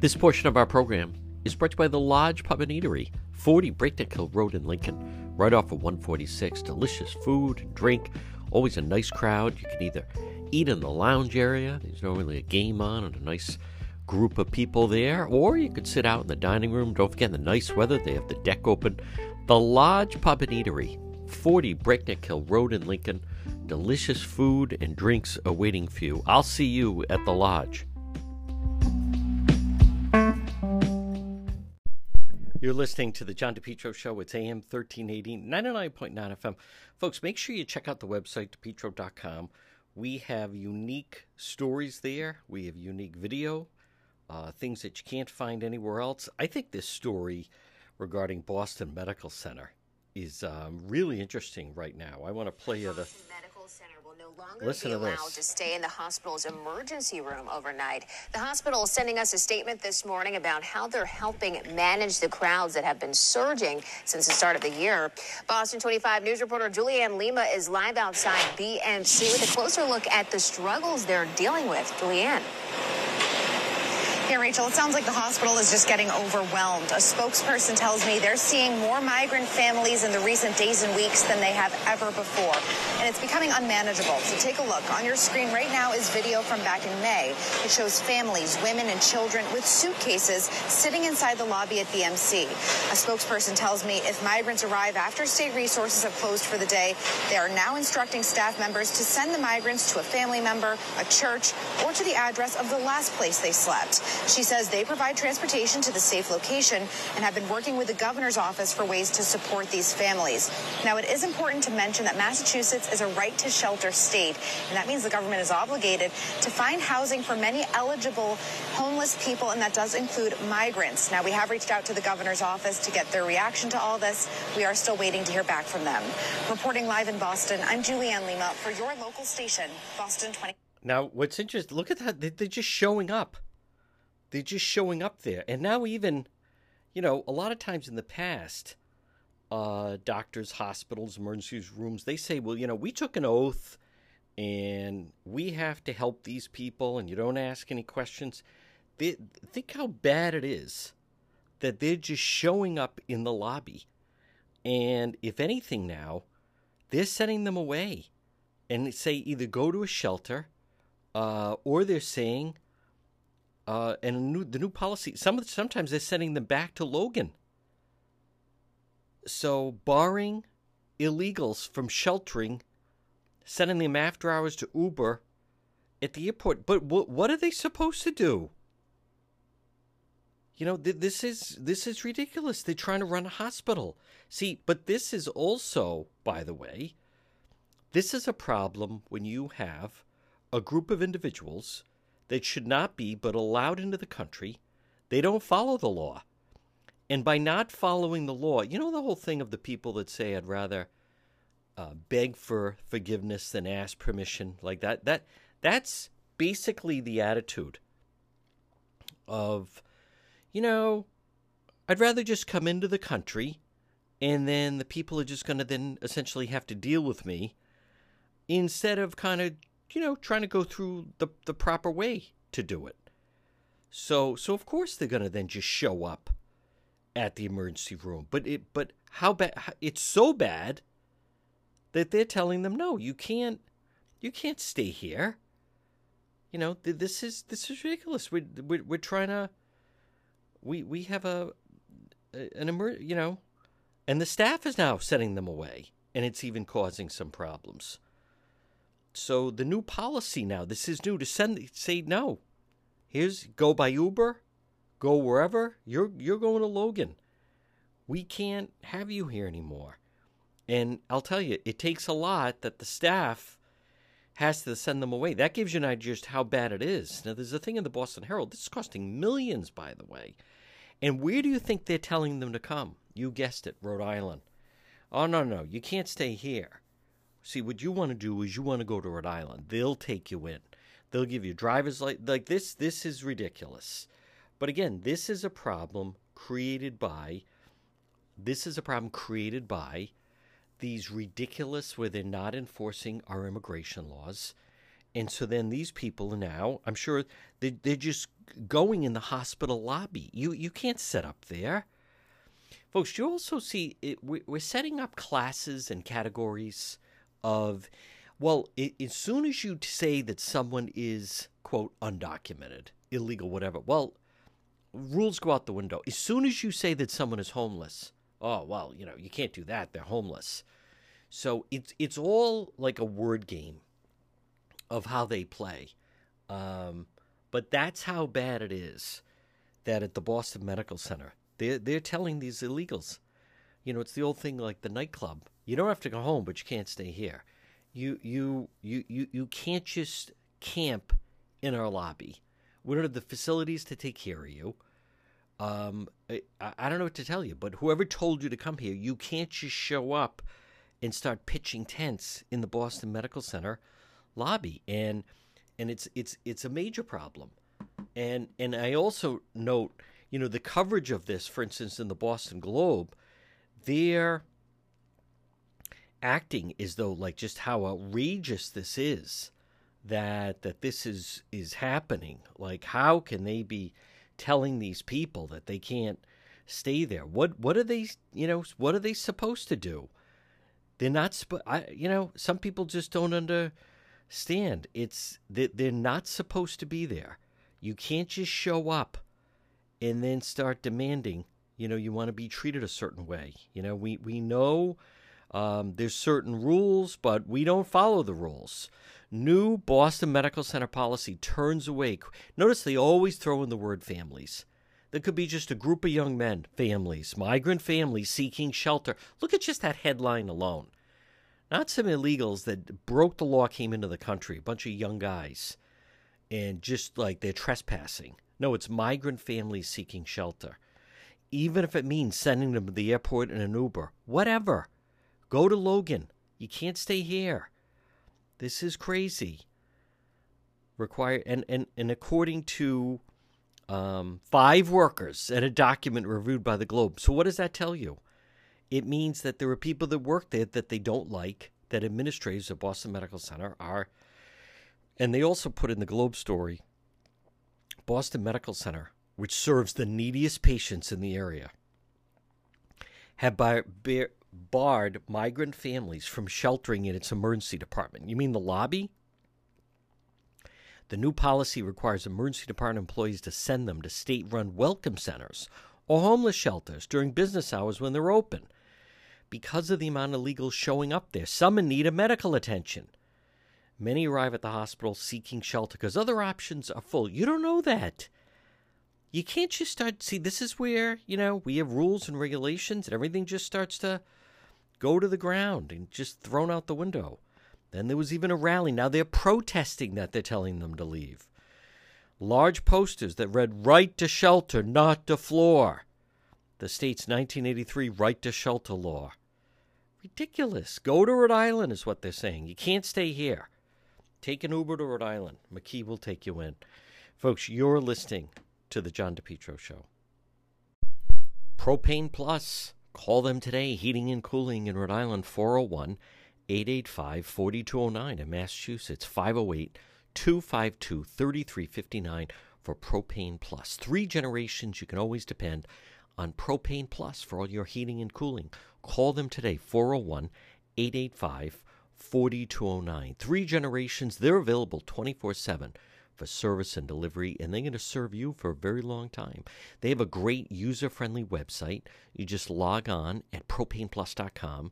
This portion of our program is brought to you by the Lodge Pub and Eatery, 40 Breakneck Hill Road in Lincoln, right off of 146. Delicious food and drink, always a nice crowd. You can either eat in the lounge area, there's normally a game on and a nice group of people there, or you could sit out in the dining room. Don't forget, the nice weather, they have the deck open. The Lodge Pub and Eatery, 40 Breakneck Hill Road in Lincoln. Delicious food and drinks awaiting for you. I'll see you at the Lodge. You're listening to the John DePetro Show. It's AM 1380, 99.9 FM. Folks, make sure you check out the website, depetro.com. We have unique stories there. We have unique video, uh, things that you can't find anywhere else. I think this story regarding Boston Medical Center is um, really interesting right now. I want to play you the. Medical Center no longer Listen be allowed this. to stay in the hospital's emergency room overnight. The hospital is sending us a statement this morning about how they're helping manage the crowds that have been surging since the start of the year. Boston 25 News reporter Julianne Lima is live outside BMC with a closer look at the struggles they're dealing with. Julianne. Yeah, Rachel, it sounds like the hospital is just getting overwhelmed. A spokesperson tells me they're seeing more migrant families in the recent days and weeks than they have ever before. And it's becoming unmanageable. So take a look. On your screen right now is video from back in May. It shows families, women, and children with suitcases sitting inside the lobby at BMC. A spokesperson tells me if migrants arrive after state resources have closed for the day, they are now instructing staff members to send the migrants to a family member, a church, or to the address of the last place they slept. She says they provide transportation to the safe location and have been working with the governor's office for ways to support these families. Now, it is important to mention that Massachusetts is a right to shelter state, and that means the government is obligated to find housing for many eligible homeless people, and that does include migrants. Now, we have reached out to the governor's office to get their reaction to all this. We are still waiting to hear back from them. Reporting live in Boston, I'm Julianne Lima for your local station, Boston 20. Now, what's interesting, look at that. They- They're just showing up. They're just showing up there. And now, even, you know, a lot of times in the past, uh, doctors, hospitals, emergency rooms, they say, well, you know, we took an oath and we have to help these people and you don't ask any questions. They, think how bad it is that they're just showing up in the lobby. And if anything now, they're sending them away and they say either go to a shelter uh, or they're saying, uh, and new, the new policy, some sometimes they're sending them back to Logan. So, barring illegals from sheltering, sending them after hours to Uber at the airport. But what what are they supposed to do? You know, th- this is this is ridiculous. They're trying to run a hospital. See, but this is also, by the way, this is a problem when you have a group of individuals that should not be but allowed into the country. They don't follow the law. And by not following the law, you know the whole thing of the people that say I'd rather uh, beg for forgiveness than ask permission, like that. That that's basically the attitude of, you know, I'd rather just come into the country, and then the people are just going to then essentially have to deal with me, instead of kind of you know trying to go through the the proper way to do it. So so of course they're going to then just show up at the emergency room. But it but how bad it's so bad that they're telling them no, you can't you can't stay here. You know, th- this is this is ridiculous. We we're, we're trying to we we have a, an emer you know, and the staff is now sending them away and it's even causing some problems. So the new policy now, this is new to send say no. Here's go by Uber, go wherever. You're you're going to Logan. We can't have you here anymore. And I'll tell you, it takes a lot that the staff has to send them away. That gives you an idea just how bad it is. Now there's a thing in the Boston Herald. This is costing millions, by the way. And where do you think they're telling them to come? You guessed it, Rhode Island. Oh no, no, you can't stay here. See, what you want to do is you want to go to Rhode Island. They'll take you in. They'll give you driver's like like this. This is ridiculous. But again, this is a problem created by. This is a problem created by these ridiculous where they're not enforcing our immigration laws, And so then these people are now, I'm sure they, they're just going in the hospital lobby. You you can't set up there. Folks, you also see it, we're setting up classes and categories of, well, it, as soon as you say that someone is, quote, undocumented, illegal, whatever, well, rules go out the window. As soon as you say that someone is homeless, oh, well, you know, you can't do that. They're homeless. So it's, it's all like a word game of how they play. Um, but that's how bad it is that at the Boston Medical Center, they're, they're telling these illegals, you know, it's the old thing like the nightclub. You don't have to go home, but you can't stay here. You, you, you, you, you can't just camp in our lobby. We don't have the facilities to take care of you. Um, I, I don't know what to tell you, but whoever told you to come here, you can't just show up and start pitching tents in the Boston Medical Center lobby, and and it's it's it's a major problem. And and I also note, you know, the coverage of this, for instance, in the Boston Globe, they're acting as though like just how outrageous this is that that this is is happening. Like how can they be telling these people that they can't stay there? What what are they, you know, what are they supposed to do? They're not sp- I you know, some people just don't understand. It's that they're not supposed to be there. You can't just show up and then start demanding, you know, you want to be treated a certain way. You know, we, we know um, there's certain rules, but we don't follow the rules. New Boston Medical Center policy turns away. Notice they always throw in the word families. There could be just a group of young men, families, migrant families seeking shelter. Look at just that headline alone. Not some illegals that broke the law came into the country, a bunch of young guys, and just like they're trespassing. No, it's migrant families seeking shelter. Even if it means sending them to the airport in an Uber, whatever. Go to Logan. You can't stay here. This is crazy. Require and and, and according to um, five workers and a document reviewed by the Globe. So what does that tell you? it means that there are people that work there that they don't like, that administrators of Boston Medical Center are. And they also put in the Globe story Boston Medical Center, which serves the neediest patients in the area, have bar- bar- barred migrant families from sheltering in its emergency department. You mean the lobby? The new policy requires emergency department employees to send them to state run welcome centers or homeless shelters during business hours when they're open because of the amount of illegals showing up there. Some in need of medical attention. Many arrive at the hospital seeking shelter because other options are full. You don't know that. You can't just start. See, this is where, you know, we have rules and regulations and everything just starts to go to the ground and just thrown out the window. Then there was even a rally. Now they're protesting that they're telling them to leave. Large posters that read, Right to shelter, not to floor. The state's 1983 Right to Shelter law. Ridiculous. Go to Rhode Island, is what they're saying. You can't stay here. Take an Uber to Rhode Island. McKee will take you in. Folks, you're listening to The John DePetro Show. Propane Plus. Call them today. Heating and cooling in Rhode Island, 401 885 4209. In Massachusetts, 508 252 3359 for Propane Plus. Three generations you can always depend on Propane Plus for all your heating and cooling. Call them today, 401 885 4209. Three generations, they're available 24 7 for service and delivery, and they're going to serve you for a very long time. They have a great user friendly website. You just log on at propaneplus.com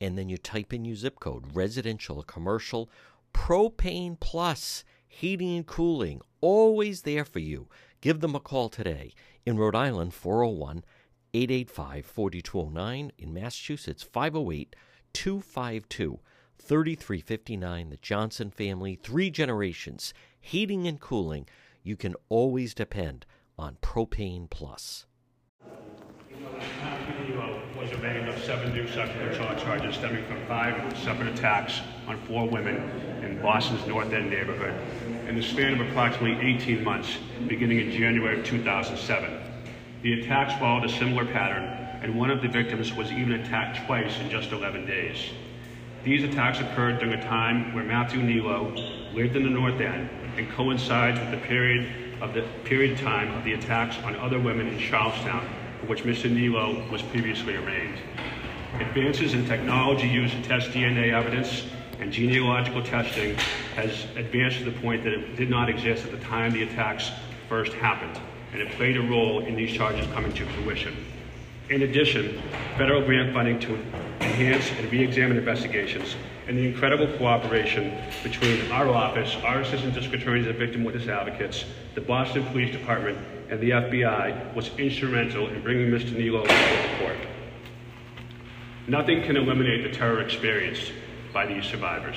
and then you type in your zip code, residential, commercial, propane plus, heating and cooling, always there for you. Give them a call today. In Rhode Island, 401 885 4209. In Massachusetts, 508 252 3359. The Johnson family, three generations, heating and cooling. You can always depend on Propane Plus. was arraigned of seven new sexual assault charges stemming from five separate attacks on four women in Boston's North End neighborhood in the span of approximately 18 months, beginning in January of 2007. The attacks followed a similar pattern, and one of the victims was even attacked twice in just 11 days. These attacks occurred during a time where Matthew Nilo lived in the North End and coincides with the period of the period time of the attacks on other women in Charlestown, for which Mr. Nilo was previously arraigned. Advances in technology used to test DNA evidence and genealogical testing has advanced to the point that it did not exist at the time the attacks first happened, and it played a role in these charges coming to fruition. In addition, federal grant funding to enhance and re-examine investigations and the incredible cooperation between our office, our assistant district attorneys and victim witness advocates, the Boston Police Department, and the FBI was instrumental in bringing Mr. Nilo to court. Nothing can eliminate the terror experienced by these survivors,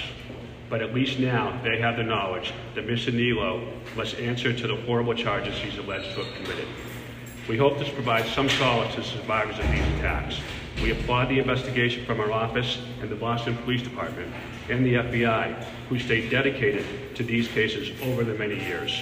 but at least now they have the knowledge that Mr. Nilo must answer to the horrible charges he's alleged to have committed. We hope this provides some solace to survivors of these attacks. We applaud the investigation from our office and the Boston Police Department and the FBI, who stayed dedicated to these cases over the many years.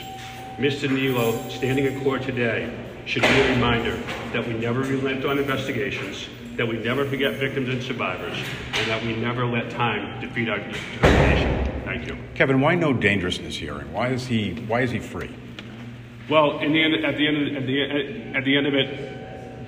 Mr. Nilo, standing in court today, should be a reminder that we never relent on investigations, that we never forget victims and survivors, and that we never let time defeat our determination. Thank you. Kevin, why no dangerousness hearing? Why is he why is he free? Well, in the end, at the end, of, at the at the end of it,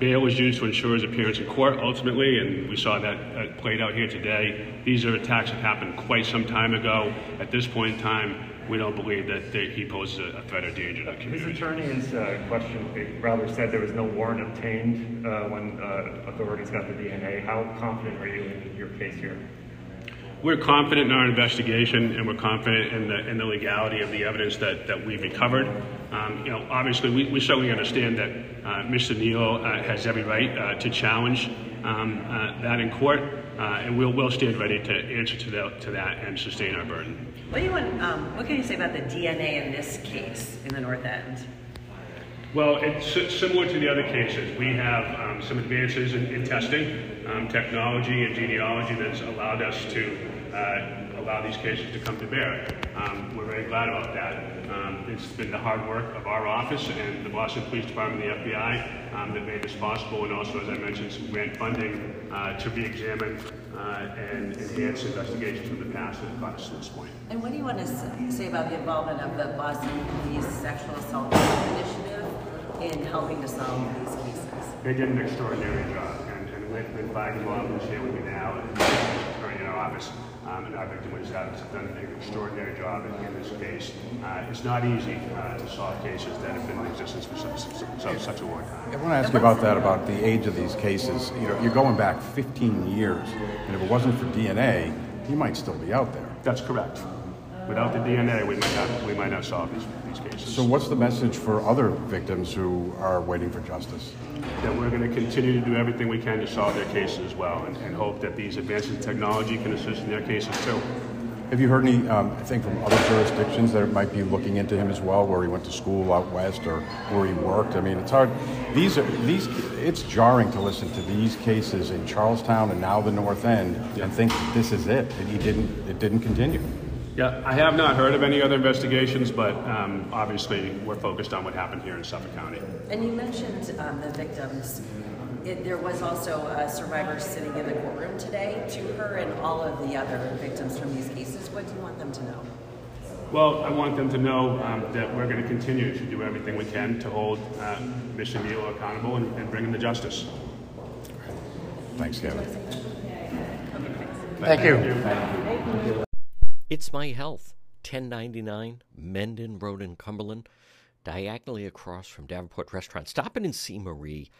bail was used to ensure his appearance in court ultimately, and we saw that uh, played out here today. These are attacks that happened quite some time ago. At this point in time, we don't believe that they, he poses a, a, threat or danger to the community. His attorney has uh, questioned, rather said there was no warrant obtained uh, when uh, authorities got the DNA. How confident are you in your case here? We're confident in our investigation, and we're confident in the, in the legality of the evidence that, that we've recovered. Um, you know, obviously, we, we certainly understand that uh, Mr. Nilo uh, has every right uh, to challenge um, uh, that in court, uh, and we'll, we'll stand ready to answer to, the, to that and sustain our burden. What do you want? Um, what can you say about the DNA in this case in the North End? Well, it's similar to the other cases. We have um, some advances in, in testing, um, technology, and genealogy that's allowed us to uh, allow these cases to come to bear. Um, we're very glad about that. Um, it's been the hard work of our office and the Boston Police Department and the FBI um, that made this possible, and also, as I mentioned, some grant funding uh, to re-examine uh, and enhance investigations from the past that got us to this point. And what do you want to say about the involvement of the Boston Police Sexual Assault Initiative in helping to solve these cases? They did an extraordinary job, and, and Lynn, Lynn Feigenbaum, who's here with me now, and in our office, um, and our victim have done an extraordinary job in, in this case. Uh, it's not easy uh, to solve cases that have been in existence for such, such, such a long time. I want to ask you about that, about the age of these cases. You know, you're going back 15 years, and if it wasn't for DNA, he might still be out there. That's correct. Without the DNA, we might not, we might not solve these, these cases. So, what's the message for other victims who are waiting for justice? That we're going to continue to do everything we can to solve their cases as well, and, and hope that these advances in technology can assist in their cases too. Have you heard any, um, I think, from other jurisdictions that might be looking into him as well, where he went to school out west or where he worked? I mean, it's hard. These are these. It's jarring to listen to these cases in Charlestown and now the North End yeah. and think this is it, and he didn't. It didn't continue. Yeah, I have not heard of any other investigations, but um, obviously we're focused on what happened here in Suffolk County. And you mentioned um, the victims. It, there was also a survivor sitting in the courtroom today to her and all of the other victims from these cases. What do you want them to know? Well, I want them to know um, that we're going to continue to do everything we can to hold uh, Mr. Nilo accountable and, and, bring him to justice. Thanks, Kevin. Thank you. Thank you. It's My Health, 1099 Mendon Road in Cumberland, diagonally across from Davenport Restaurant. Stop in and see Marie,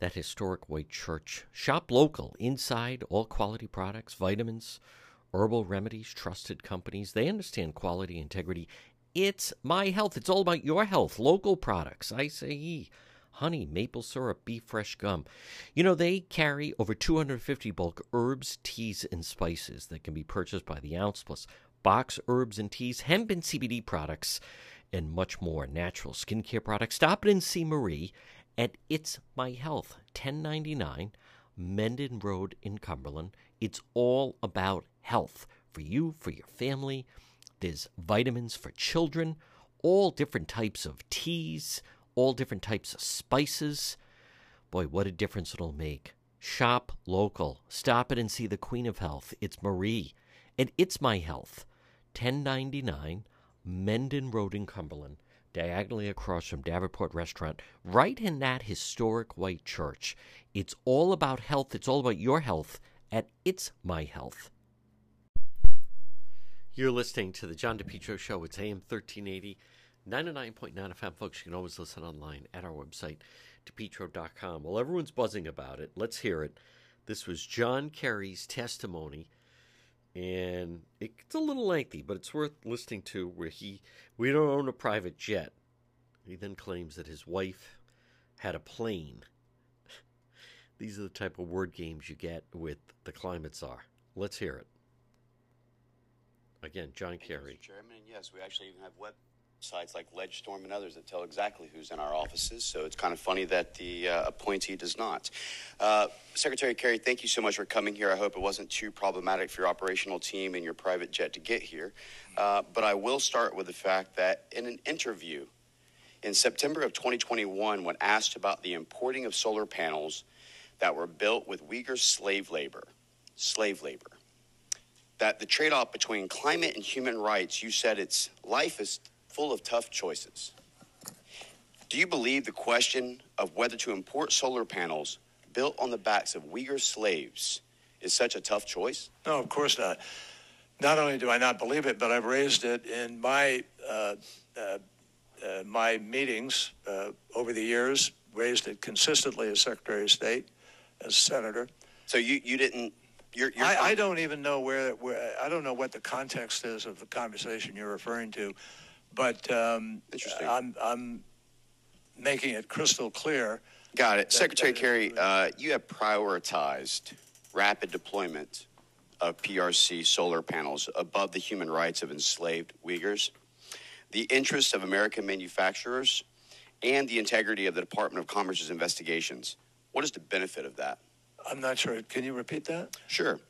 that historic white church. Shop local, inside, all quality products, vitamins, herbal remedies, trusted companies. They understand quality, integrity. It's My Health. It's all about your health. Local products, acai, honey, maple syrup, beef fresh gum. You know, they carry over 250 bulk herbs, teas, and spices that can be purchased by the ounce plus box herbs and teas, hemp and CBD products, and much more. Natural skincare products. Stop in and see Marie at It's My Health, 1099 Mendon Road in Cumberland. It's all about health for you, for your family. There's vitamins for children, all different types of teas, all different types of spices. Boy, what a difference it'll make Shop local. Stop it and see the Queen of Health. It's Marie. And it's my health. 1099 Mendon Road in Cumberland, diagonally across from Davenport Restaurant, right in that historic white church. It's all about health. It's all about your health at It's My Health. You're listening to the John DePetro Show. It's AM 1380, 99.9 FM. Folks, you can always listen online at our website, depetro.com. Well, everyone's buzzing about it. Let's hear it. This was John Kerry's testimony, and it's a little lengthy, but it's worth listening to. Where he, we don't own a private jet. He then claims that his wife had a plane. These are the type of word games you get with the climate czar. Let's hear it. Again, John Thank Kerry. Mr. Chairman, and yes, we actually even have websites like LegiStorm and others that tell exactly who's in our offices. So it's kind of funny that the uh, appointee does not. Uh, Secretary Kerry, thank you so much for coming here. I hope it wasn't too problematic for your operational team and your private jet to get here. Uh, but I will start with the fact that in an interview in September of 2021, when asked about the importing of solar panels that were built with Uyghur slave labor, slave labor that the trade off between climate and human rights, you said it's life is full of tough choices. Do you believe the question of whether to import solar panels built on the backs of Uyghur slaves is such a tough choice? No, of course not. Not only do I not believe it, but I've raised it in my uh, uh, uh, my meetings uh, over the years. Raised it consistently as Secretary of State, as Senator. So you, you didn't. You're, you're I, I don't even know where, where I don't know what the context is of the conversation you're referring to, but um, Interesting. I'm I'm making it crystal clear. Got it. That- Secretary that Kerry, uh, you have prioritized rapid deployment of PRC solar panels above the human rights of enslaved Uyghurs, the interests of American manufacturers, and the integrity of the Department of Commerce's investigations. What is the benefit of that? I'm not sure. Can you repeat that? Sure.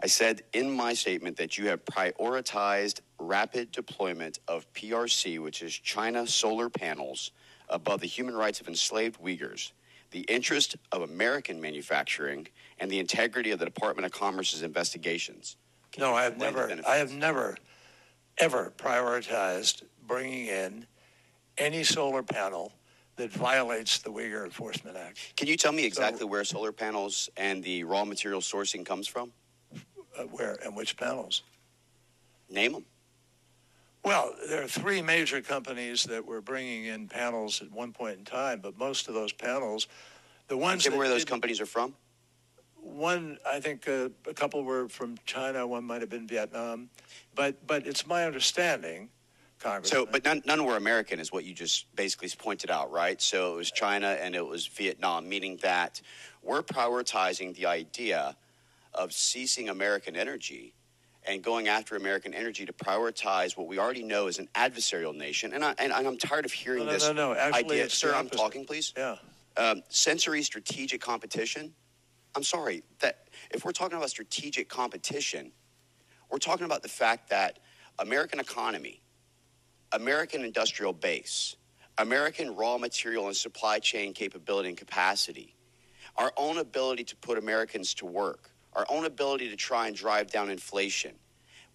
I said in my statement that you have prioritized rapid deployment of PRC, which is China solar panels, above the human rights of enslaved Uyghurs, the interest of American manufacturing, and the integrity of the Department of Commerce's investigations. Can No, I have never. I have never, ever prioritized bringing in any solar panel that violates the Uyghur Enforcement Act. Can you tell me exactly where solar panels and the raw material sourcing comes from? Uh, where and which panels? Name them. Well, there are three major companies that were bringing in panels at one point in time, but most of those panels, the ones that where those companies are from. One, I think uh, a couple were from China. One might have been Vietnam, but but it's my understanding, Congressman. So, but none, none were American, is what you just basically pointed out, right? So it was China and it was Vietnam, meaning that we're prioritizing the idea of ceasing American energy and going after American energy to prioritize what we already know is an adversarial nation. And, I, and I'm tired of hearing No, no, this no, no. Actually, idea. Sir, I'm talking, please. yeah. Um, sensory strategic competition. I'm sorry that if we're talking about strategic competition, we're talking about the fact that American economy, American industrial base, American raw material and supply chain capability and capacity, our own ability to put Americans to work, our own ability to try and drive down inflation.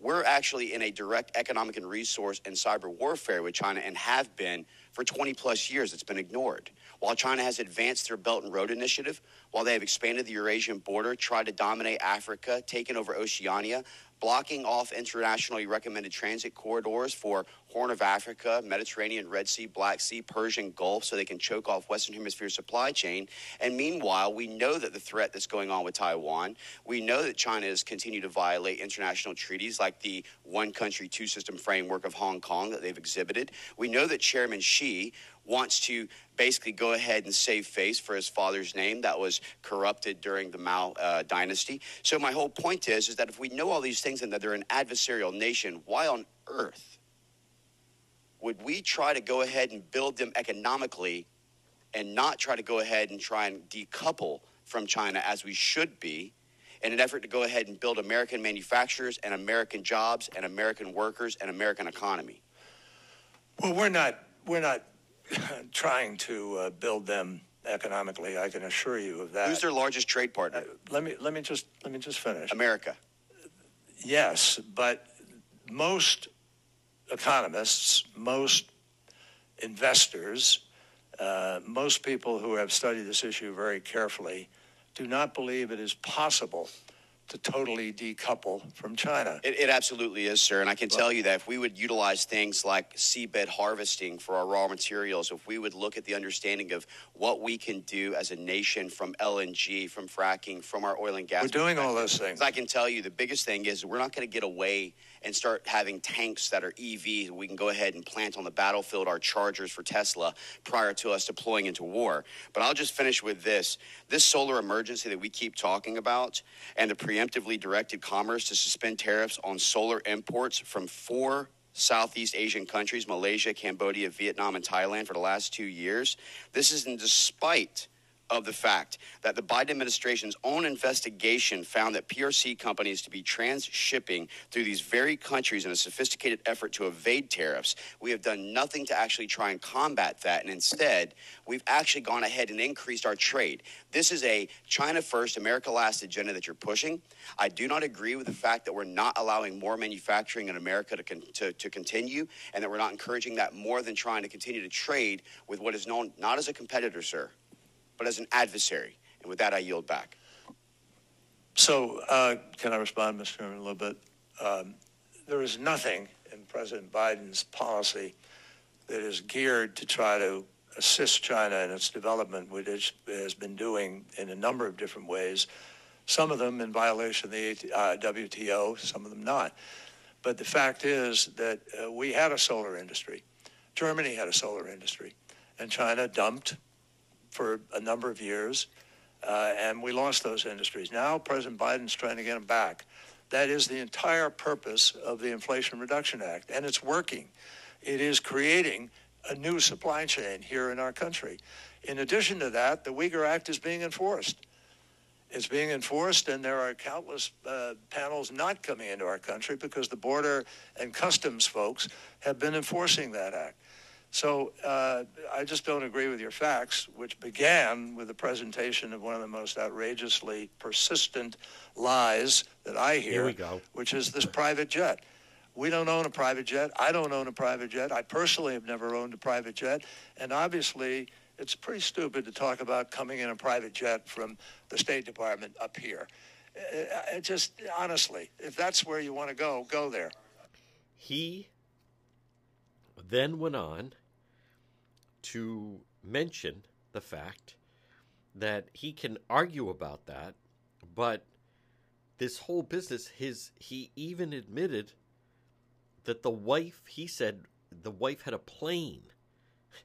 We're actually in a direct economic and resource and cyber warfare with China and have been for 20 plus years. It's been ignored. While China has advanced their Belt and Road Initiative, while they have expanded the Eurasian border, tried to dominate Africa, taken over Oceania, blocking off internationally recommended transit corridors for Horn of Africa, Mediterranean, Red Sea, Black Sea, Persian Gulf, so they can choke off Western Hemisphere supply chain. And meanwhile, we know that the threat that's going on with Taiwan, we know that China has continued to violate international treaties like the one country, two system framework of Hong Kong that they've exhibited. We know that Chairman Xi wants to basically go ahead and save face for his father's name that was corrupted during the Mao uh, dynasty. So my whole point is, is that if we know all these things and that they're an adversarial nation, why on earth would we try to go ahead and build them economically and not try to go ahead and try and decouple from China as we should be in an effort to go ahead and build American manufacturers and American jobs and American workers and American economy? Well, we're not we're not trying to uh, build them economically. I can assure you of that. Who's their largest trade partner? let me let me just let me just finish. America. Yes, but most economists, most investors, uh, most people who have studied this issue very carefully do not believe it is possible to totally decouple from China. It, it absolutely is, sir. And I can tell you that if we would utilize things like seabed harvesting for our raw materials, if we would look at the understanding of what we can do as a nation from LNG, from fracking, from our oil and gas. We're doing all those things. I can tell you the biggest thing is we're not going to get away and start having tanks that are EVs. We can go ahead and plant on the battlefield our chargers for Tesla prior to us deploying into war. But I'll just finish with this. This solar emergency that we keep talking about and the preemptively directed commerce to suspend tariffs on solar imports from four Southeast Asian countries, Malaysia, Cambodia, Vietnam, and Thailand for the last two years. This is in despite of the fact that the Biden administration's own investigation found that PRC companies to be transshipping through these very countries in a sophisticated effort to evade tariffs. We have done nothing to actually try and combat that, and instead, we've actually gone ahead and increased our trade. This is a China first, America last agenda that you're pushing. I do not agree with the fact that we're not allowing more manufacturing in America to, con- to, to continue and that we're not encouraging that more than trying to continue to trade with what is known not as a competitor, sir, but as an adversary. And with that, I yield back. So, uh, can I respond, Mr. Chairman, a little bit? Um, there is nothing in President Biden's policy that is geared to try to assist China in its development, which it has been doing in a number of different ways, some of them in violation of the uh, WTO, some of them not. But the fact is that uh, we had a solar industry. Germany had a solar industry, and China dumped for a number of years, uh, and we lost those industries. Now President Biden's trying to get them back. That is the entire purpose of the Inflation Reduction Act, and it's working. It is creating a new supply chain here in our country. In addition to that, the Uyghur Act is being enforced. It's being enforced, and there are countless uh, panels not coming into our country because the border and customs folks have been enforcing that act. So uh, I just don't agree with your facts, which began with the presentation of one of the most outrageously persistent lies that I hear, Here we go. which is this private jet. We don't own a private jet. I don't own a private jet. I personally have never owned a private jet. And obviously, it's pretty stupid to talk about coming in a private jet from the State Department up here. Uh, It just, honestly, if that's where you want to go, go there. He then went on to mention the fact that he can argue about that, but this whole business, his he even admitted that the wife, he said the wife had a plane.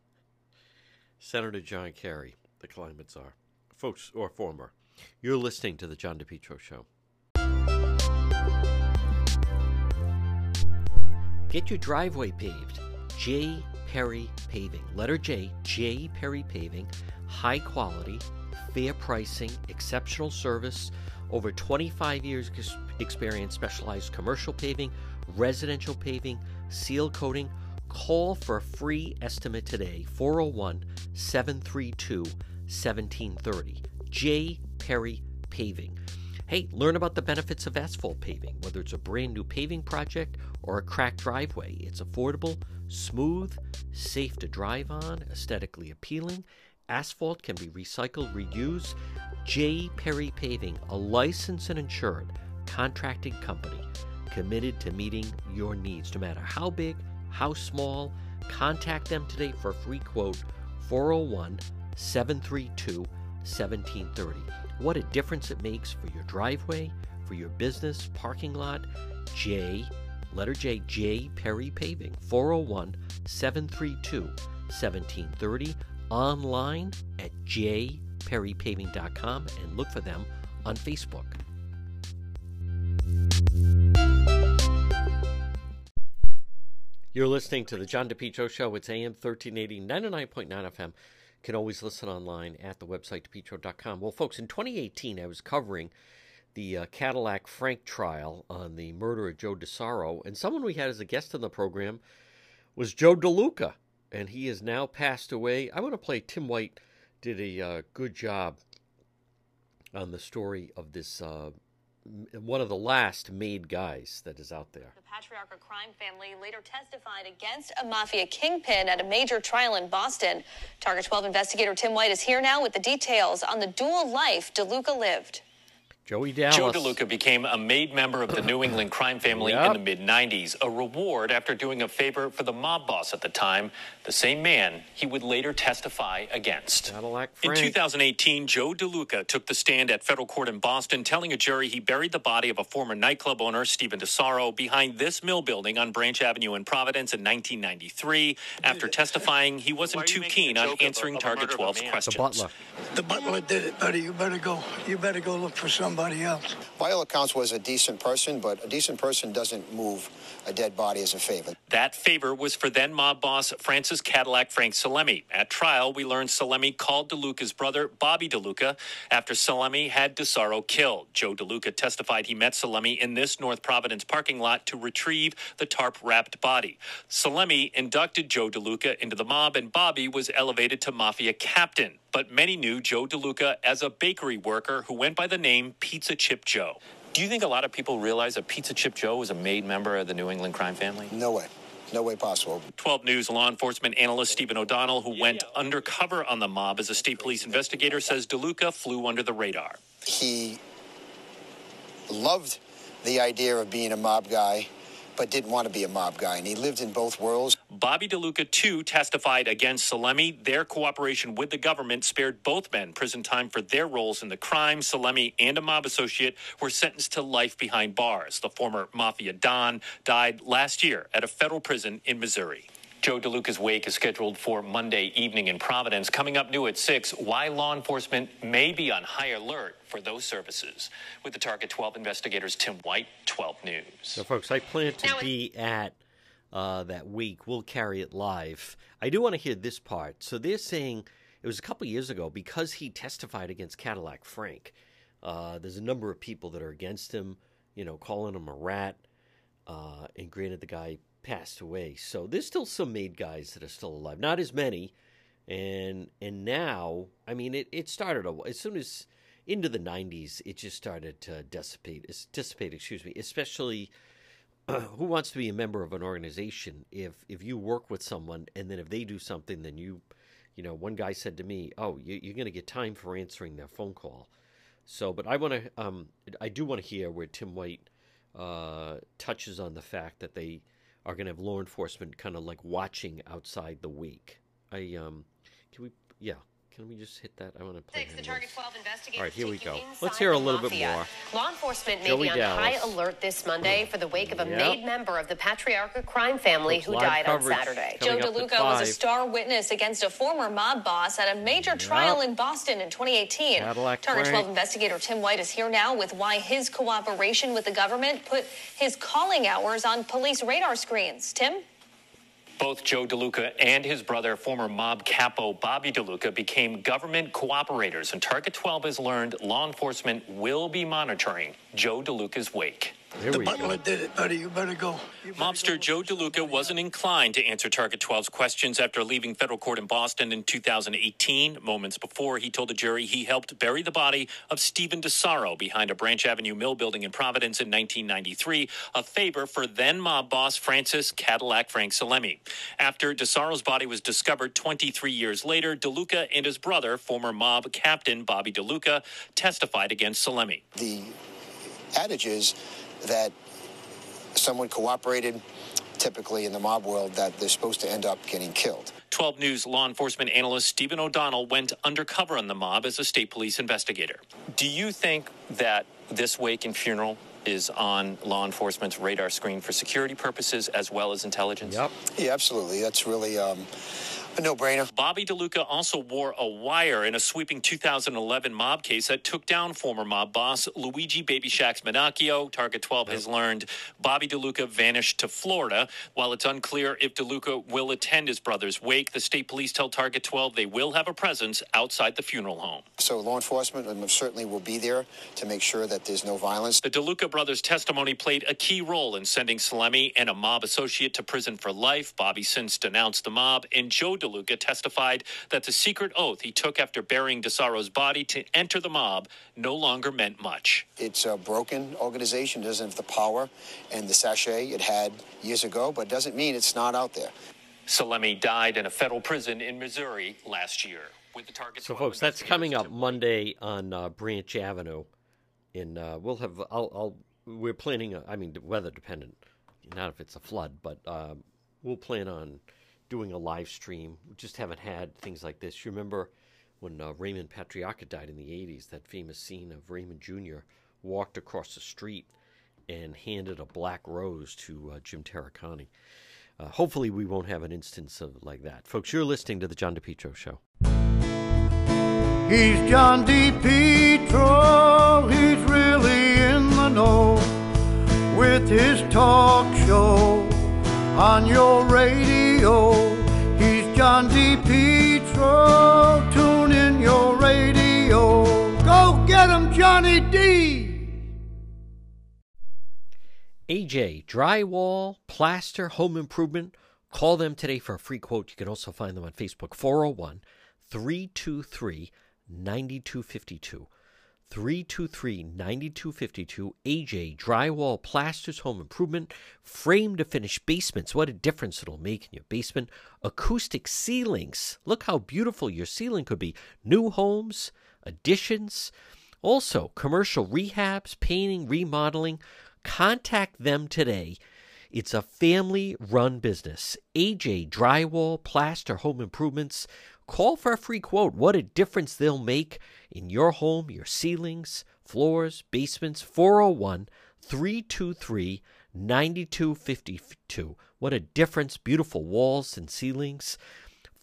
Senator John Kerry, the climate czar, folks, or former. You're listening to the John DePetro Show. Get your driveway paved. J. Perry Paving. Letter J, J. Perry Paving. High quality, fair pricing, exceptional service. Over 25 years experience, specialized commercial paving, residential paving, seal coating. Call for a free estimate today, 401 732 1730. J. Perry Paving. Hey, learn about the benefits of asphalt paving, whether it's a brand new paving project or a cracked driveway. It's affordable, smooth, safe to drive on, aesthetically appealing. Asphalt can be recycled, reused. J. Perry Paving, a licensed and insured contracting company committed to meeting your needs, no matter how big, how small. Contact them today for a free quote 401 732 1730. What a difference it makes for your driveway, for your business, parking lot. J, letter J, J Perry Paving, 401 732 1730. Online at jperrypaving.com and look for them on Facebook. You're listening to the John DePetro Show. It's AM 1380, 99.9 FM. Can always listen online at the website, depetro.com. Well, folks, in 2018, I was covering the uh, Cadillac Frank trial on the murder of Joe DiSarro, and someone we had as a guest on the program was Joe DeLuca, and he has now passed away. I want to play Tim White did a uh, good job on the story of this uh, one of the last made guys that is out there. The Patriarca crime family later testified against a mafia kingpin at a major trial in Boston. Target 12 investigator Tim White is here now with the details on the dual life DeLuca lived. Joey Dallas. Joe DeLuca became a made member of the New England crime family Yep. in the mid 90s, a reward after doing a favor for the mob boss at the time, the same man he would later testify against. Cadillac In 2018, Joe DeLuca took the stand at federal court in Boston, telling a jury he buried the body of a former nightclub owner, Stephen DiSarro, behind this mill building on Branch Avenue in Providence in 1993. After testifying, he wasn't too keen on answering Target 12's questions. The butler. The butler did it, buddy. You better go. You better go look for somebody else. By all accounts, was a decent person, but a decent person doesn't move a dead body as a favor. That favor was for then mob boss Francis Cadillac Frank Salemme. At trial, we learned Salemme called DeLuca's brother, Bobby DeLuca, after Salemme had DiSarro killed. Joe DeLuca testified he met Salemme in this North Providence parking lot to retrieve the tarp wrapped body. Salemme inducted Joe DeLuca into the mob, and Bobby was elevated to mafia captain. But many knew Joe DeLuca as a bakery worker who went by the name Pizza Chip Joe. Do you think a lot of people realize that Pizza Chip Joe was a made member of the New England crime family? No way. No way possible. 12 News law enforcement analyst Stephen O'Donnell, who went undercover on the mob as a state police investigator, says DeLuca flew under the radar. He loved the idea of being a mob guy, but didn't want to be a mob guy. And he lived in both worlds. Bobby DeLuca, too, testified against Salemme. Their cooperation with the government spared both men prison time for their roles in the crime. Salemme and a mob associate were sentenced to life behind bars. The former mafia Don died last year at a federal prison in Missouri. Joe DeLuca's wake is scheduled for Monday evening in Providence. Coming up new at 6, why law enforcement may be on high alert for those services. With the Target 12 investigators, Tim White, 12 News. So, folks, I plan to be at uh, that week. We'll carry it live. I do want to hear this part. So they're saying it was a couple years ago because he testified against Cadillac Frank. Uh, there's a number of people that are against him, you know, calling him a rat. Uh, and granted, the guy passed away. So there's still some made guys that are still alive. Not as many. And and now, I mean, it, it started a, as soon as into the 90s, it just started to dissipate. Dissipate, excuse me, especially who wants to be a member of an organization if if you work with someone and then if they do something then you you know one guy said to me oh you, you're going to get time for answering their phone call so but i want to um i do want to hear where tim white uh touches on the fact that they are going to have law enforcement kind of like watching outside the wake. I um can we yeah can we just hit that i want to play Six, the Target 12 investigators all right here we go let's hear a the little bit mafia. more Law enforcement may Joey be on Dallas. high alert this Monday for the wake of a Yep. made member of the Patriarca crime family Folks, who died on Saturday. Joe coming up at DeLuca was a star witness against a former mob boss at a major trial in Boston in 2018. Cadillac Target Frank. 12 investigator Tim White is here now with why his cooperation with the government put his calling hours on police radar screens. Tim? Both Joe DeLuca and his brother, former mob capo Bobby DeLuca, became government cooperators, and Target 12 has learned law enforcement will be monitoring Joe DeLuca's wake. The butler did it, buddy. You better go. Mobster Joe DeLuca wasn't inclined to answer Target 12's questions after leaving federal court in Boston in 2018. Moments before, he told the jury he helped bury the body of Stephen DiSarro behind a Branch Avenue mill building in Providence in 1993, a favor for then mob boss Francis Cadillac Frank Salemme. After DiSarro's body was discovered 23 years later, DeLuca and his brother, former mob captain Bobby DeLuca, testified against Salemme. The adage is that someone cooperated, typically in the mob world, that they're supposed to end up getting killed. 12 News law enforcement analyst Stephen O'Donnell went undercover on the mob as a state police investigator. Do you think that this wake and funeral is on law enforcement's radar screen for security purposes as well as intelligence? Yep. Yeah, absolutely. That's really um, a no-brainer. Bobby DeLuca also wore a wire in a sweeping 2011 mob case that took down former mob boss Luigi Baby Shacks Manocchio. Target 12 has learned Bobby DeLuca vanished to Florida. While it's unclear if DeLuca will attend his brother's wake, the state police tell Target 12 they will have a presence outside the funeral home. So law enforcement um, certainly will be there to make sure that there's no violence. The DeLuca brothers' testimony played a key role in sending Salemme and a mob associate to prison for life. Bobby since denounced the mob, and Joe DeLuca testified that the secret oath he took after burying DiSarro's body to enter the mob no longer meant much. It's a broken organization, it doesn't have the power and the sachet it had years ago, but it doesn't mean it's not out there. Salemme died in a federal prison in Missouri last year. With the target So, folks, that's coming up Monday on uh, Branch Avenue. In uh, we'll have I'll, I'll we're planning. I mean, weather dependent. Not if it's a flood, but um, we'll plan on doing a live stream. We just haven't had things like this. You remember when uh, Raymond Patriarca died in the '80s? That famous scene of Raymond Jr. walked across the street and handed a black rose to uh, Jim Taricani. Uh, hopefully, we won't have an instance of like that, folks. You're listening to the John DePetro Show. He's John DePetro. He's really in the know with his talk show on your radio. He's John DePetro. Tune in your radio. Go get him, Johnny D. AJ Drywall, Plaster, Home Improvement. Call them today for a free quote. You can also find them on Facebook 401 323 9252. 323 9252. AJ Drywall, Plasters, Home Improvement, frame to finish basements. What a difference it'll make in your basement. Acoustic ceilings. Look how beautiful your ceiling could be. New homes, additions. Also, commercial rehabs, painting, remodeling. Contact them today. It's a family run business. AJ Drywall, Plaster, Home Improvements. Call for a free quote. What a difference they'll make in your home, your ceilings, floors, basements. 401 323 9252. What a difference. Beautiful walls and ceilings.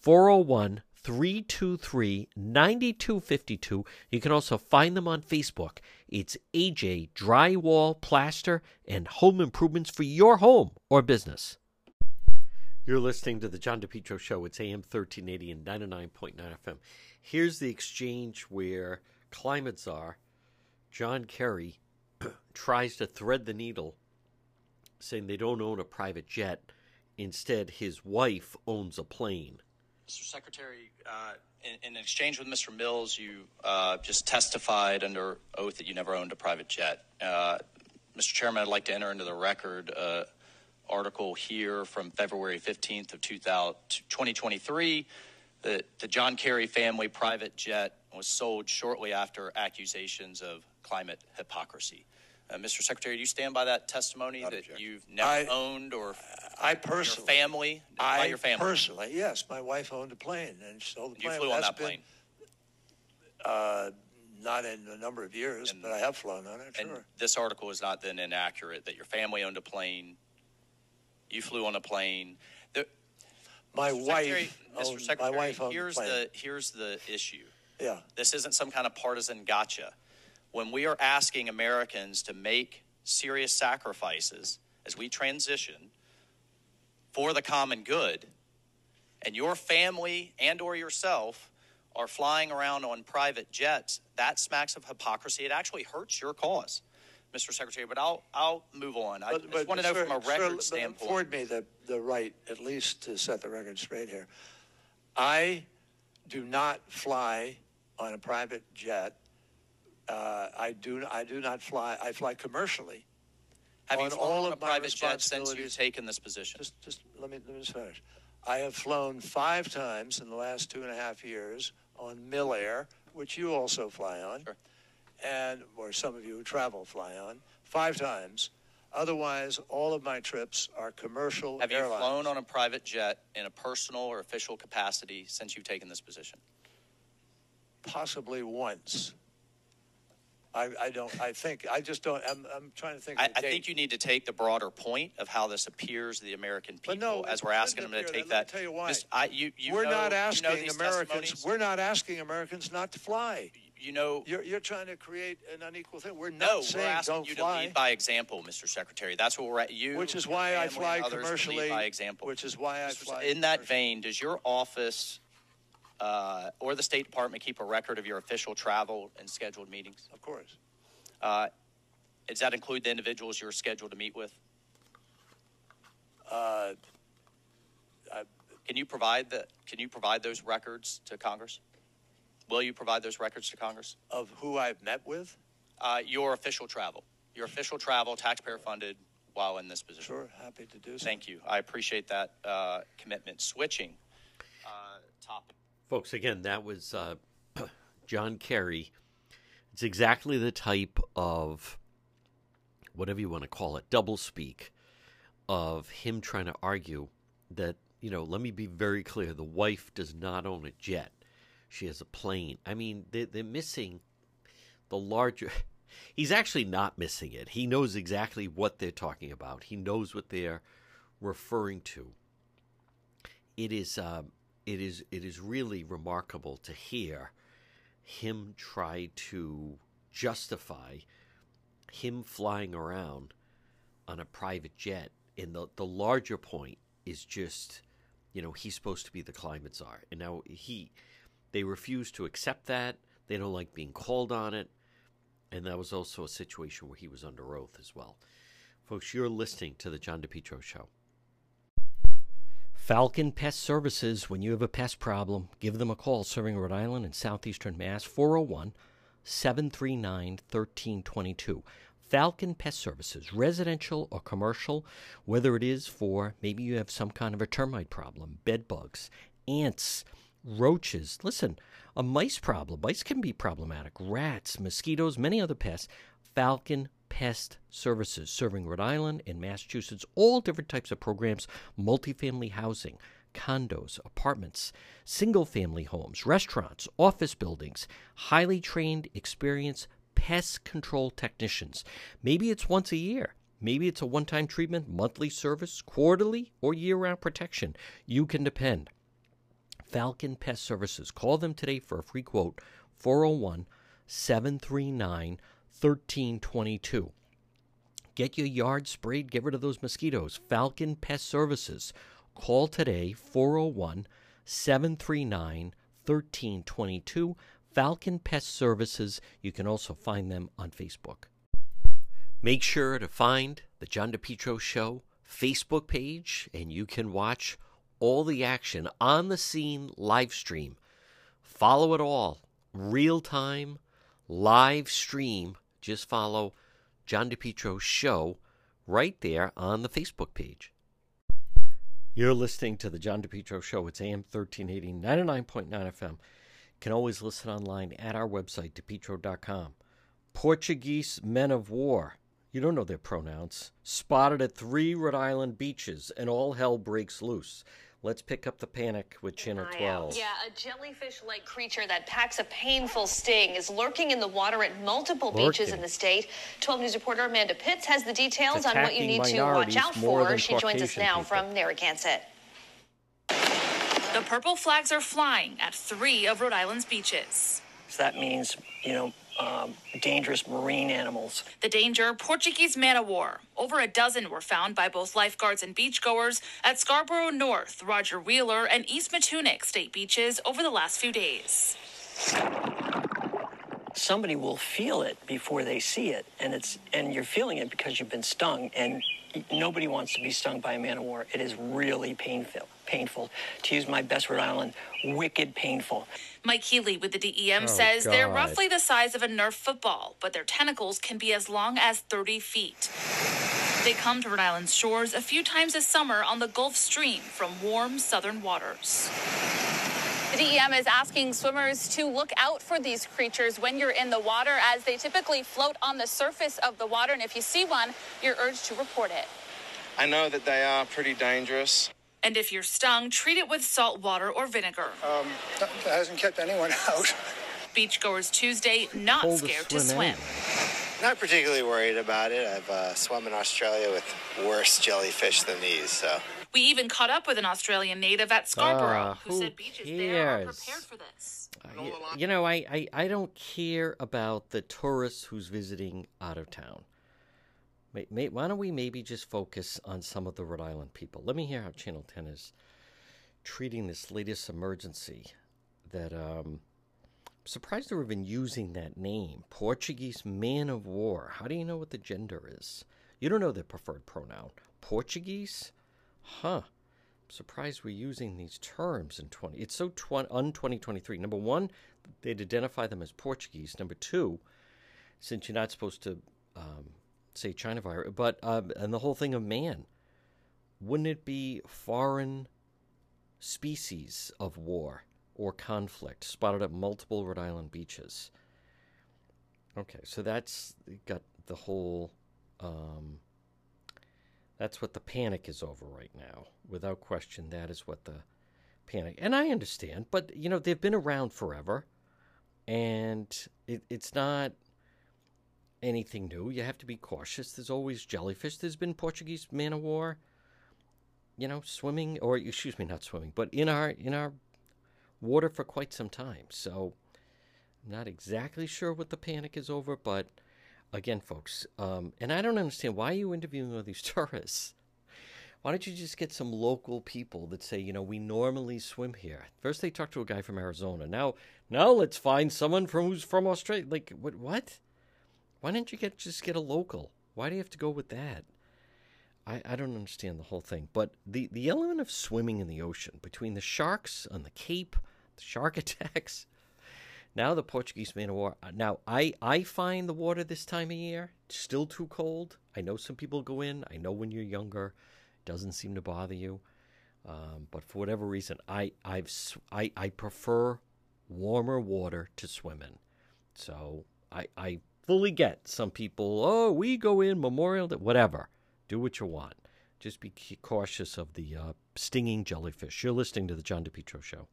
401 323 9252. You can also find them on Facebook. It's AJ Drywall, Plaster, and Home Improvements for your home or business. You're listening to the John DePetro Show. It's AM 1380 and 99.9 FM. Here's the exchange where climate czar John Kerry tries to thread the needle, saying they don't own a private jet. Instead, his wife owns a plane. Mr. Secretary, uh, in, in, exchange with Mr. Mills, you uh, just testified under oath that you never owned a private jet. Uh, Mr. Chairman, I'd like to enter into the record uh, article here from February 15th of 2023 that the John Kerry family private jet was sold shortly after accusations of climate hypocrisy. Uh, Mr. Secretary, do you stand by that testimony Not that object. you've never I, owned or I personally, your family, I your family? personally, yes, my wife owned a plane and sold the you plane. flew on that been, plane. Uh, not in a number of years, and, but I have flown on it. And sure. this article is not then inaccurate. That your family owned a plane, you flew on a plane. The, my Mr. wife, Secretary, Mr. Secretary, my wife here's the, the here's the issue. Yeah. This isn't some kind of partisan gotcha. When we are asking Americans to make serious sacrifices as we transition for the common good, and your family and or yourself are flying around on private jets, that smacks of hypocrisy. It actually hurts your cause. Mr. Secretary, but I'll I'll move on. I But- just want to know sir- from a record but standpoint. Afford me the, the right, at least, to set the record straight here. I do not fly on a private jet. Uh, I do I do not fly. I fly commercially. Have you flown all on of a private jet since you've taken this position? Just just let me let me just finish. I have flown five times in the last two and a half years on MilAir, which you also fly on, and or some of you who travel fly on five times. Otherwise, all of my trips are commercial Have you flown on a private jet in a personal or official capacity since you've taken this position? Possibly once. I, I don't. I think. I just don't. I'm, I'm trying to think. I, I think you need to take the broader point of how this appears to the American people no, as we're asking them to take that. Tell you why. Just- I, you, you we're know, not you know asking Americans. We're not asking Americans not to fly. You know, You're, you're trying to create an unequal thing. We're not no, we're asking you fly. to lead by example, Mr. Secretary. That's what we're at. You, Which is why I fly and others to lead commercially, by example. which is why I fly In that vein, does your office uh, or the State Department keep a record of your official travel and scheduled meetings? Of course. Uh, does that include the individuals you're scheduled to meet with? Uh, I, Can you provide the? Can you provide those records to Congress? Will you provide those records to Congress of who I've met with? Uh, your official travel, your official travel, taxpayer funded, while in this position. Sure, happy to do so. Thank you. I appreciate that uh, commitment. Switching uh, topic. Folks, again, that was uh, John Kerry. It's exactly the type of whatever you want to call it, double speak of him trying to argue that, you know, let me be very clear the wife does not own a jet. She has a plane. I mean, they're, they're missing the larger. He's actually not missing it. He knows exactly what they're talking about, he knows what they're referring to. It is, uh, it is, it is really remarkable to hear him try to justify him flying around on a private jet. And the, the larger point is just, you know, he's supposed to be the climate czar. And now he, they refuse to accept that. They don't like being called on it. And that was also a situation where he was under oath as well. Folks, you're listening to the John DePetro Show. Falcon Pest Services, when you have a pest problem, give them a call serving Rhode Island and southeastern Mass, 401 739 1322. Falcon Pest Services, residential or commercial, whether it is for maybe you have some kind of a termite problem, bed bugs, ants, roaches. Listen, a mice problem. Mice can be problematic. Rats, mosquitoes, many other pests. Falcon Pest Services, serving Rhode Island and Massachusetts, all different types of programs, multifamily housing, condos, apartments, single family homes, restaurants, office buildings, highly trained, experienced pest control technicians. Maybe it's once a year. Maybe it's a one time treatment, monthly service, quarterly, or year round protection. You can depend. Falcon Pest Services. Call them today for a free quote 401 739 1322. Get your yard sprayed, get rid of those mosquitoes. Falcon Pest Services. Call today 401 739 1322. Falcon Pest Services. You can also find them on Facebook. Make sure to find the John DePetro Show Facebook page, and you can watch all the action on the scene live stream. Follow it all, real time, live stream. Just follow John DePetro Show right there on the Facebook page. You're listening to the John DePetro Show. It's AM 1380, 99.9 FM. You Can always listen online at our website, depetro.com. Portuguese men of war. You don't know their pronouns. Spotted at three Rhode Island beaches, and all hell breaks loose. Let's pick up the panic with Channel 12. Yeah, a jellyfish like creature that packs a painful sting is lurking in the water at multiple beaches in the state. 12 News reporter Amanda Pitts has the details on what you need to watch out for. than She joins us now people. from Narragansett. The purple flags are flying at three of Rhode Island's beaches. So that means, you know, um, dangerous marine animals. The danger Portuguese man o' war. Over a dozen were found by both lifeguards and beachgoers at Scarborough North, Roger Wheeler, and East Matunuck state beaches over the last few days. Somebody will feel it before they see it, and it's and you're feeling it because you've been stung, and nobody wants to be stung by a man o' war. It is really painful. Painful. To use my best Rhode Island, wicked painful. Mike Healy with the DEM Oh, says they're roughly the size of a Nerf football, but their tentacles can be as long as 30 feet. They come to Rhode Island's shores a few times a summer on the Gulf Stream from warm southern waters. The DEM is asking swimmers to look out for these creatures when you're in the water, as they typically float on the surface of the water. And if you see one, you're urged to report it. I know that they are pretty dangerous. And if you're stung, treat it with salt water or vinegar. Um, that that hasn't kept anyone out. Beachgoers Tuesday not Cold to scared to swim swim. Not particularly worried about it. I've uh, swum in Australia with worse jellyfish than these, so. We even caught up with an Australian native at Scarborough Ah, who who said beaches there are cares? prepared for this. Y- You know, I, I, I don't care about the tourists who's visiting out of town. May, may, why don't we maybe just focus on some of the Rhode Island people? Let me hear how Channel 10 is treating this latest emergency that um, I'm surprised they're even using that name Portuguese man of war. How do you know what the gender is? You don't know their preferred pronoun. Portuguese? Huh. surprised we're using these terms in 20. It's so tw- un 2023. Number one, they'd identify them as Portuguese. Number two, since you're not supposed to um, say China virus, but uh, and the whole thing of man, wouldn't it be foreign species of war or conflict spotted at multiple Rhode Island beaches? Okay, so that's got the whole. Um, that's what the panic is over right now. Without question, that is what the panic. And I understand, but you know they've been around forever, and it, it's not anything new. You have to be cautious. There's always jellyfish. There's been Portuguese man of war, you know, swimming or excuse me, not swimming, but in our in our water for quite some time. So not exactly sure what the panic is over, but again, folks, um, and I don't understand why are you interviewing all these tourists. Why don't you just get some local people that say, you know, we normally swim here? First, they talk to a guy from Arizona. Now, now let's find someone from who's from Australia. Like, what? What? Why didn't you get just get a local? Why do you have to go with that? I, I don't understand the whole thing. But the, the element of swimming in the ocean between the sharks on the Cape, the shark attacks, now the Portuguese man of war. Now I I find the water this time of year still too cold. I know some people go in. I know when you're younger, it doesn't seem to bother you. Um, but for whatever reason, I I've I I prefer warmer water to swim in. So I I fully get some people, oh, we go in Memorial Day, whatever. Do what you want. Just be cautious of the uh, stinging jellyfish. You're listening to The John DePetro Show.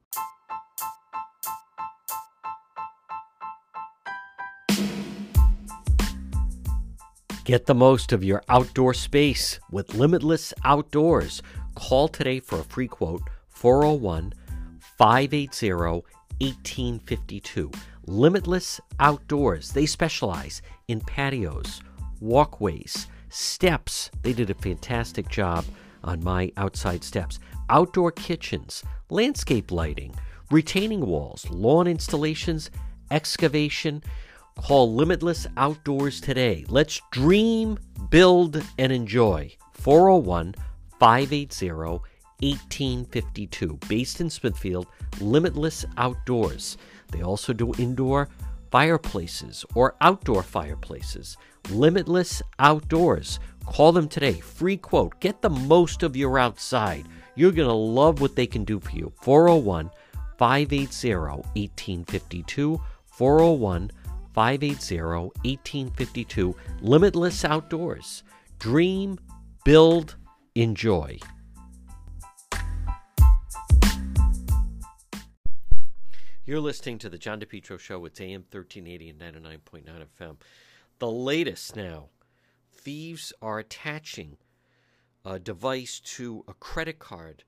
Get the most of your outdoor space with Limitless Outdoors. Call today for a free quote 401 580 1852. Limitless Outdoors. They specialize in patios, walkways, steps. They did a fantastic job on my outside steps. Outdoor kitchens, landscape lighting, retaining walls, lawn installations, excavation. Call Limitless Outdoors today. Let's dream, build, and enjoy. 401 580 1852. Based in Smithfield, Limitless Outdoors. They also do indoor fireplaces or outdoor fireplaces. Limitless Outdoors. Call them today. Free quote. Get the most of your outside. You're going to love what they can do for you. 401 580 1852. 401 580 1852. Limitless Outdoors. Dream, build, enjoy. You're listening to the John DePetro Show. It's AM 1380 and 99.9 FM. The latest now thieves are attaching a device to a credit card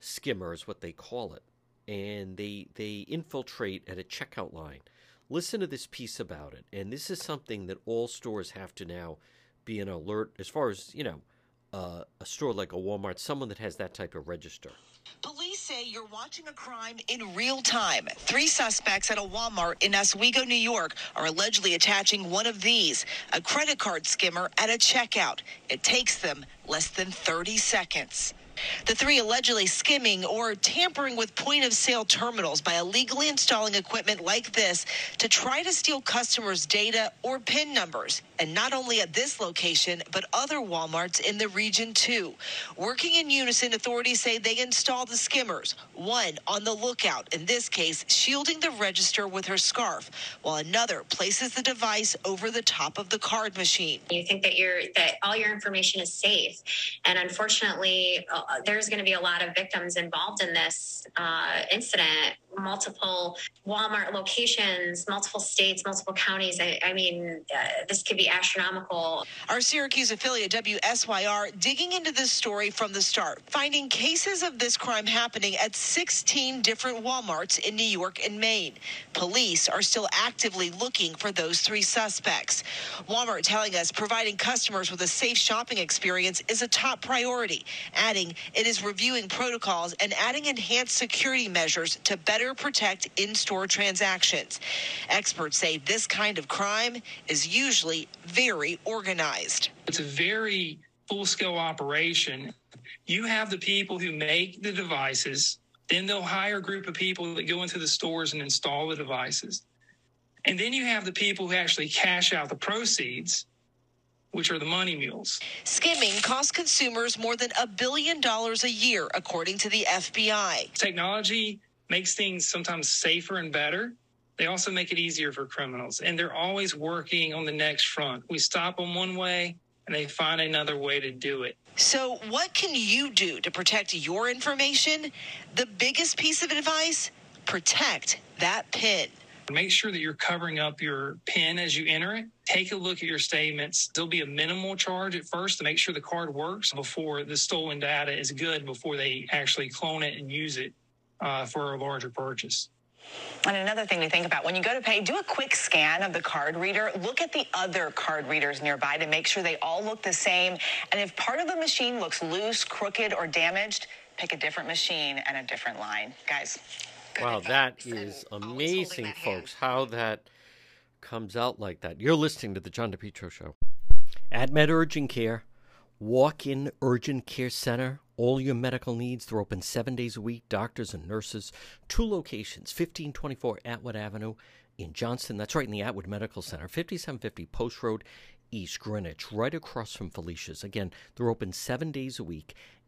skimmer, is what they call it. And they, they infiltrate at a checkout line. Listen to this piece about it. And this is something that all stores have to now be an alert as far as, you know, uh, a store like a Walmart, someone that has that type of register. Police say you're watching a crime in real time. Three suspects at a Walmart in Oswego, New York, are allegedly attaching one of these, a credit card skimmer, at a checkout. It takes them less than 30 seconds. The three allegedly skimming or tampering with point of sale terminals by illegally installing equipment like this to try to steal customers' data or PIN numbers. And not only at this location, but other Walmarts in the region too. Working in unison, authorities say they installed the skimmers, one on the lookout, in this case, shielding the register with her scarf, while another places the device over the top of the card machine. You think that you're that all your information is safe, and unfortunately, uh, there's going to be a lot of victims involved in this uh, incident. Multiple Walmart locations, multiple states, multiple counties. I, I mean, uh, this could be astronomical. Our Syracuse affiliate WSYR digging into this story from the start, finding cases of this crime happening at 16 different Walmarts in New York and Maine. Police are still actively looking for those three suspects. Walmart telling us providing customers with a safe shopping experience is a top priority, adding it is reviewing protocols and adding enhanced security measures to better protect in store transactions. Experts say this kind of crime is usually very organized. It's a very full scale operation, you have the people who make the devices, then they'll hire a group of people that go into the stores and install the devices. And then you have the people who actually cash out the proceeds, which are the money mules. Skimming costs consumers more than a billion dollars a year, according to the FBI. Technology makes things sometimes safer and better. They also make it easier for criminals, and they're always working on the next front. We stop them one way, and they find another way to do it. So, what can you do to protect your information? The biggest piece of advice protect that PIN. Make sure that you're covering up your PIN as you enter it. Take a look at your statements. There'll be a minimal charge at first to make sure the card works before the stolen data is good before they actually clone it and use it uh, for a larger purchase. And another thing to think about when you go to pay, do a quick scan of the card reader. Look at the other card readers nearby to make sure they all look the same. And if part of the machine looks loose, crooked, or damaged, pick a different machine and a different line. Guys. Wow, that is amazing, folks, how that comes out like that. You're listening to the John DePetro Show. At Med Urgent Care, walk in urgent care center. All your medical needs. They're open seven days a week. Doctors and nurses. Two locations 1524 Atwood Avenue in Johnston. That's right in the Atwood Medical Center. 5750 Post Road, East Greenwich, right across from Felicia's. Again, they're open seven days a week.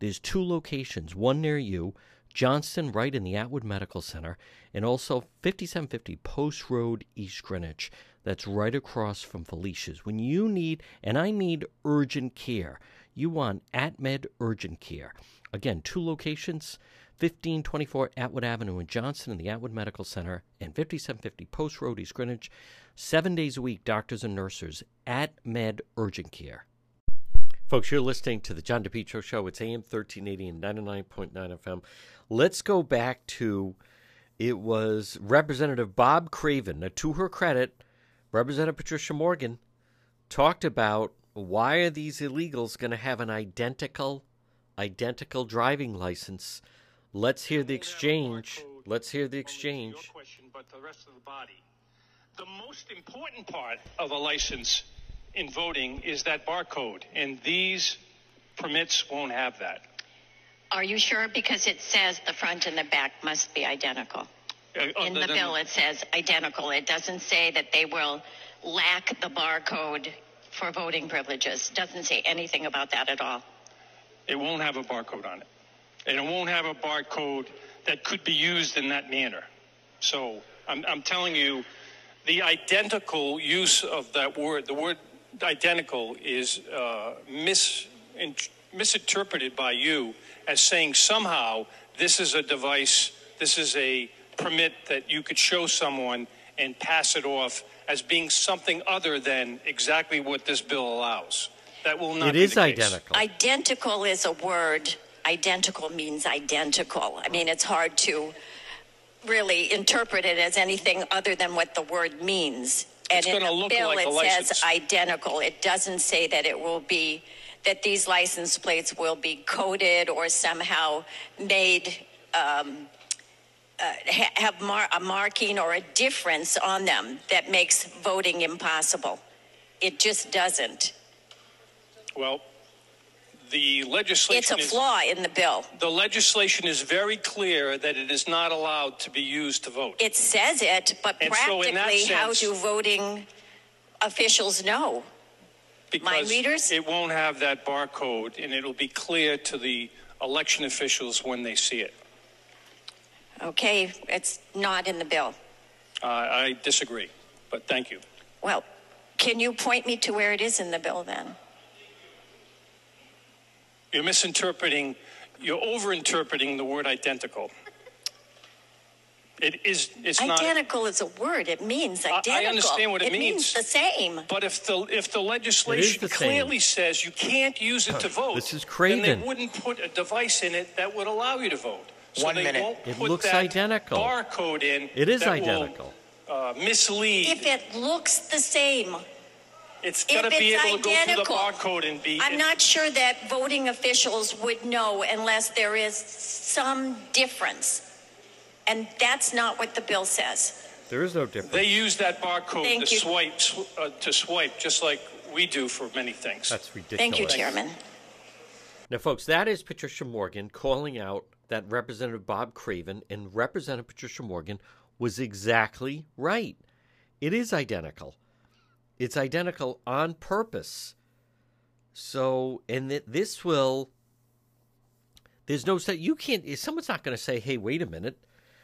There's two locations, one near you, Johnston, right in the Atwood Medical Center, and also 5750 Post Road, East Greenwich. That's right across from Felicia's. When you need, and I need urgent care, you want AtMed Urgent Care. Again, two locations 1524 Atwood Avenue in Johnston in the Atwood Medical Center, and 5750 Post Road, East Greenwich. Seven days a week, doctors and nurses at Med Urgent Care. Folks, you're listening to the John DePetro Show. It's AM 1380 and 99.9 FM. Let's go back to it was Representative Bob Craven. Now, to her credit, Representative Patricia Morgan talked about why are these illegals going to have an identical, identical driving license. Let's hear the exchange. Let's hear the exchange. Question, but the rest of the body. The most important part of a license in voting is that barcode, and these permits won't have that. Are you sure? Because it says the front and the back must be identical. Uh, In the bill, it says identical. It doesn't say that they will lack the barcode for voting privileges. It Doesn't say anything about that at all. It won't have a barcode on it. And it won't have a barcode that could be used in that manner. So I'm, I'm telling you, the identical use of that word, the word identical, is uh, mis, in, misinterpreted by you as saying somehow this is a device, this is a permit that you could show someone and pass it off as being something other than exactly what this bill allows. That will not It be is the case. identical. Identical is a word. Identical means identical. I mean, it's hard to really interpret it as anything other than what the word means. And It's in gonna the look bill, like it says identical. It doesn't say that it will be that these license plates will be coded or somehow made um, uh, ha- have mar- a marking or a difference on them that makes voting impossible. It just doesn't. Well, the legislation. It's a is, flaw in the bill. the legislation is very clear that it is not allowed to be used to vote. It says it, but And so practically, how sense- do voting officials know? because readers? it won't have that barcode and it'll be clear to the election officials when they see it. Okay, it's not in the bill. Uh, I disagree, but thank you. Well, can you point me to where it is in the bill then? You're misinterpreting, you're overinterpreting the word identical. It is. It's not. Identical is a word. It means identical. I understand what it, means. means. the same. But if the if the legislation the same. clearly says you can't use it to vote, This is Craven. then Craven. they wouldn't put a device in it that would allow you to vote. So One they minute. won't It put looks that identical. Barcode in. It is that identical. Will, uh, mislead. If it looks the same, it's if got to be it's able to go through the identical, barcode and be. I'm not sure that voting officials would know unless there is some difference. And that's not what the bill says. There is no difference. They use that barcode Thank to you. swipe sw- uh, to swipe, just like we do for many things. That's ridiculous. Thank you, Chairman. Now, folks, that is Patricia Morgan calling out that Representative Bob Craven and Representative Patricia Morgan was exactly right. It is identical. It's identical on purpose. So, and th- this will. There's no you can't. Someone's not going to say, "Hey, wait a minute,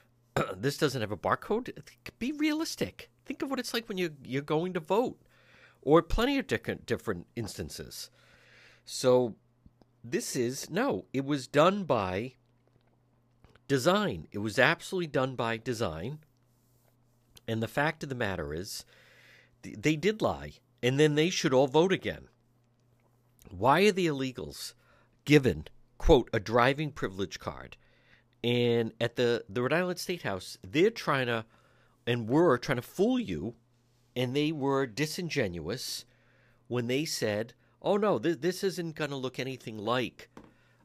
this doesn't have a barcode." Be realistic. Think of what it's like when you you're going to vote, or plenty of different different instances. So this is no, it was done by design. It was absolutely done by design. And the fact of the matter is, they did lie, and then they should all vote again. Why are the illegals given, quote, a driving privilege card? And at the, the Rhode Island State House, they're trying to, and were trying to fool you, and they were disingenuous when they said, oh no, th- this isn't going to look anything like,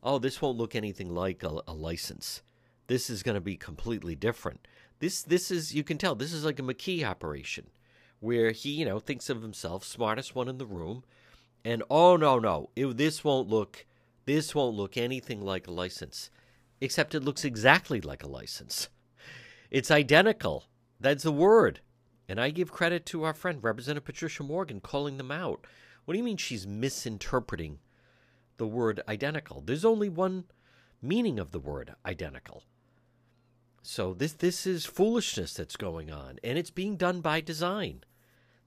oh, this won't look anything like a, a license. This is going to be completely different. This, this is, you can tell, this is like a McKee operation where he, you know, thinks of himself, smartest one in the room, and oh no, no, it, this won't look, this won't look anything like a license, except it looks exactly like a license. It's identical. That's the word. And I give credit to our friend, Representative Patricia Morgan, calling them out. What do you mean she's misinterpreting the word identical? There's only one meaning of the word identical. So this this is foolishness that's going on, and it's being done by design.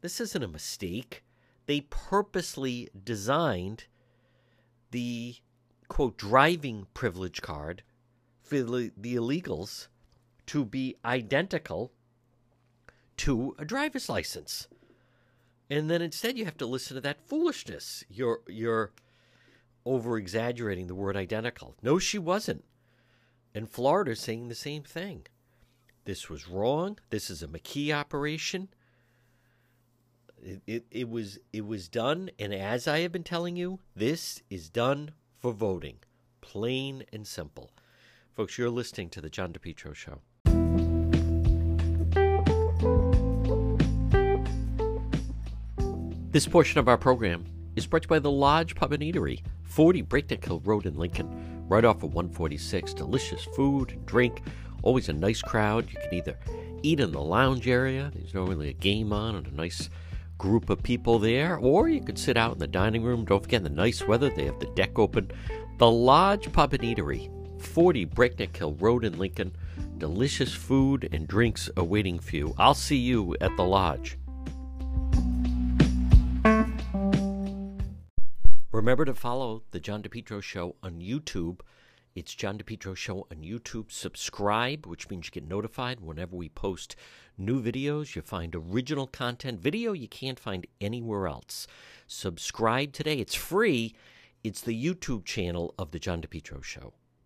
This isn't a mistake. They purposely designed the quote driving privilege card for the, illegals to be identical to a driver's license. And then instead you have to listen to that foolishness. You're you're over exaggerating the word identical. No, she wasn't. And Florida's saying the same thing. This was wrong. This is a McKee operation. It, it, it was it was done, and as I have been telling you, this is done for voting. Plain and simple. Folks, you're listening to the John DePetro Show. This portion of our program is brought to you by the Lodge Pub and Eatery, 40 Breakneck Hill Road in Lincoln, right off of 146. Delicious food and drink, always a nice crowd. You can either eat in the lounge area, there's normally a game on and a nice group of people there, or you could sit out in the dining room. Don't forget the nice weather, they have the deck open. The Lodge Pub and Eatery, 40 Breakneck Hill Road in Lincoln. Delicious food and drinks awaiting for you. I'll see you at the Lodge. Remember to follow the John DePetro Show on YouTube. It's John DePetro Show on YouTube. Subscribe, which means you get notified whenever we post new videos. You find original content, video you can't find anywhere else. Subscribe today. It's free. It's the YouTube channel of the John DePetro Show.